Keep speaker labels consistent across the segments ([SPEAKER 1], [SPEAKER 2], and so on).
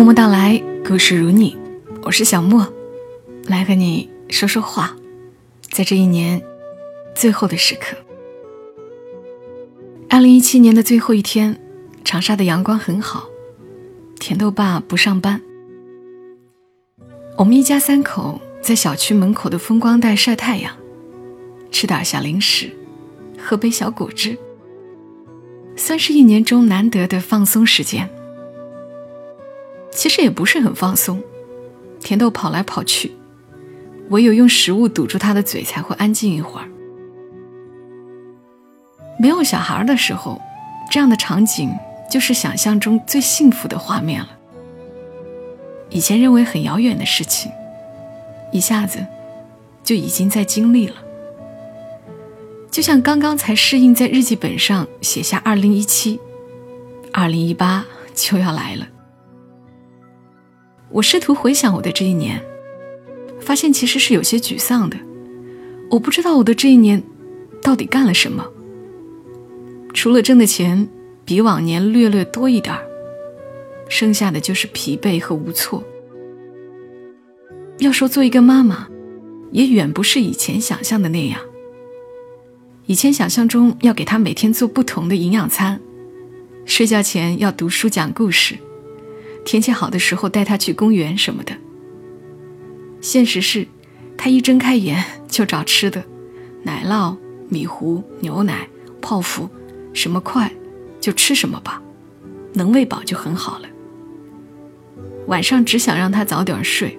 [SPEAKER 1] 默默到来，故事如你，我是小莫，来和你说说话。在这一年最后的时刻，二零一七年的最后一天，长沙的阳光很好，甜豆爸不上班，我们一家三口在小区门口的风光带晒太阳，吃点小零食，喝杯小果汁，算是一年中难得的放松时间。其实也不是很放松，甜豆跑来跑去，唯有用食物堵住他的嘴才会安静一会儿。没有小孩的时候，这样的场景就是想象中最幸福的画面了。以前认为很遥远的事情，一下子就已经在经历了。就像刚刚才适应在日记本上写下“二零一七”，二零一八就要来了。我试图回想我的这一年，发现其实是有些沮丧的。我不知道我的这一年到底干了什么，除了挣的钱比往年略略多一点儿剩下的就是疲惫和无措。要说做一个妈妈，也远不是以前想象的那样。以前想象中要给她每天做不同的营养餐，睡觉前要读书讲故事。天气好的时候带他去公园什么的。现实是，他一睁开眼就找吃的，奶酪、米糊、牛奶、泡芙，什么快就吃什么吧，能喂饱就很好了。晚上只想让他早点睡，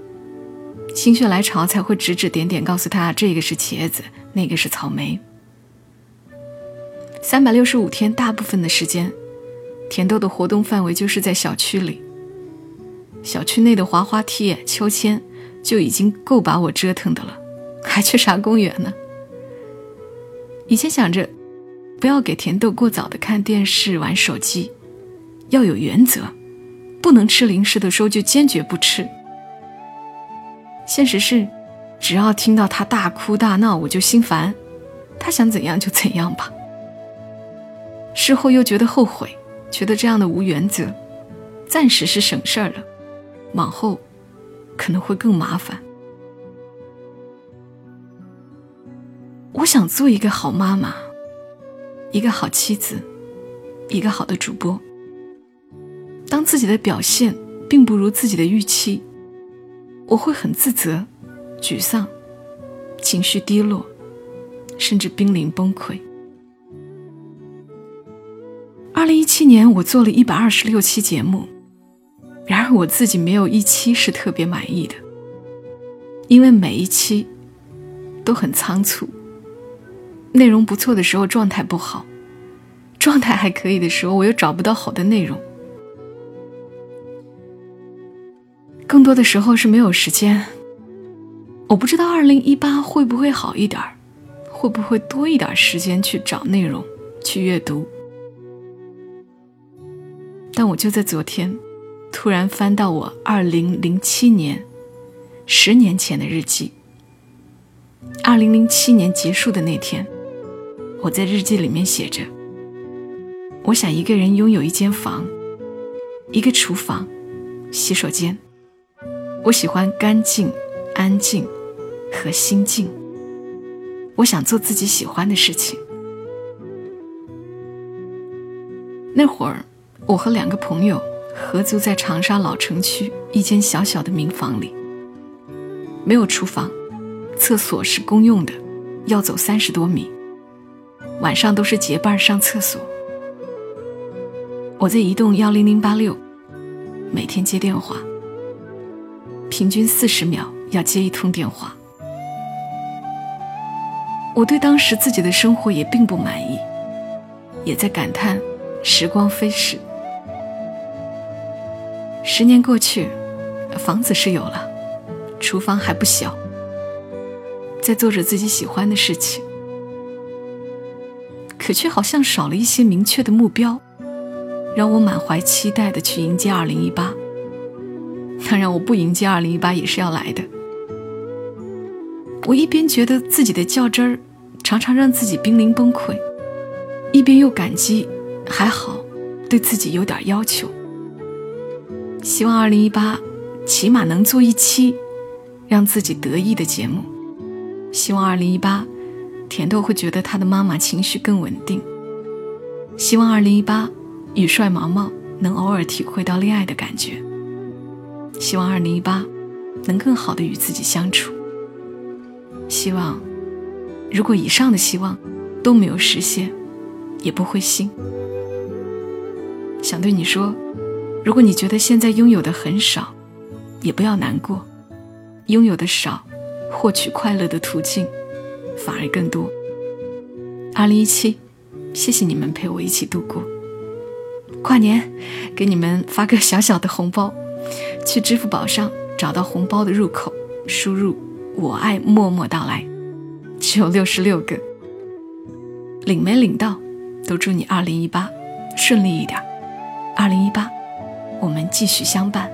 [SPEAKER 1] 心血来潮才会指指点点告诉他这个是茄子，那个是草莓。三百六十五天，大部分的时间，甜豆的活动范围就是在小区里。小区内的滑滑梯、秋千就已经够把我折腾的了，还去啥公园呢？以前想着不要给甜豆过早的看电视、玩手机，要有原则，不能吃零食的时候就坚决不吃。现实是，只要听到他大哭大闹，我就心烦，他想怎样就怎样吧。事后又觉得后悔，觉得这样的无原则，暂时是省事儿了。往后可能会更麻烦。我想做一个好妈妈，一个好妻子，一个好的主播。当自己的表现并不如自己的预期，我会很自责、沮丧、情绪低落，甚至濒临崩溃。二零一七年，我做了一百二十六期节目。然而我自己没有一期是特别满意的，因为每一期都很仓促。内容不错的时候状态不好，状态还可以的时候我又找不到好的内容。更多的时候是没有时间。我不知道二零一八会不会好一点会不会多一点时间去找内容、去阅读。但我就在昨天。突然翻到我二零零七年，十年前的日记。二零零七年结束的那天，我在日记里面写着：“我想一个人拥有一间房，一个厨房，洗手间。我喜欢干净、安静和心静。我想做自己喜欢的事情。”那会儿，我和两个朋友。合租在长沙老城区一间小小的民房里，没有厨房，厕所是公用的，要走三十多米。晚上都是结伴上厕所。我在移动幺零零八六，每天接电话，平均四十秒要接一通电话。我对当时自己的生活也并不满意，也在感叹时光飞逝。十年过去，房子是有了，厨房还不小，在做着自己喜欢的事情，可却好像少了一些明确的目标，让我满怀期待的去迎接二零一八。当然，我不迎接二零一八也是要来的。我一边觉得自己的较真儿常常让自己濒临崩溃，一边又感激还好，对自己有点要求。希望二零一八起码能做一期让自己得意的节目。希望二零一八甜豆会觉得他的妈妈情绪更稳定。希望二零一八羽帅毛毛能偶尔体会到恋爱的感觉。希望二零一八能更好的与自己相处。希望，如果以上的希望都没有实现，也不灰心。想对你说，如果你觉得现在拥有的很少，也不要难过。拥有的少，获取快乐的途径反而更多。二零一七。谢谢你们陪我一起度过跨年，给你们发个小小的红包，去支付宝上找到红包的入口，输入“我爱默默到来”，只有六十六个，领没领到，都祝你二零一八顺利一点。二零一八，我们继续相伴。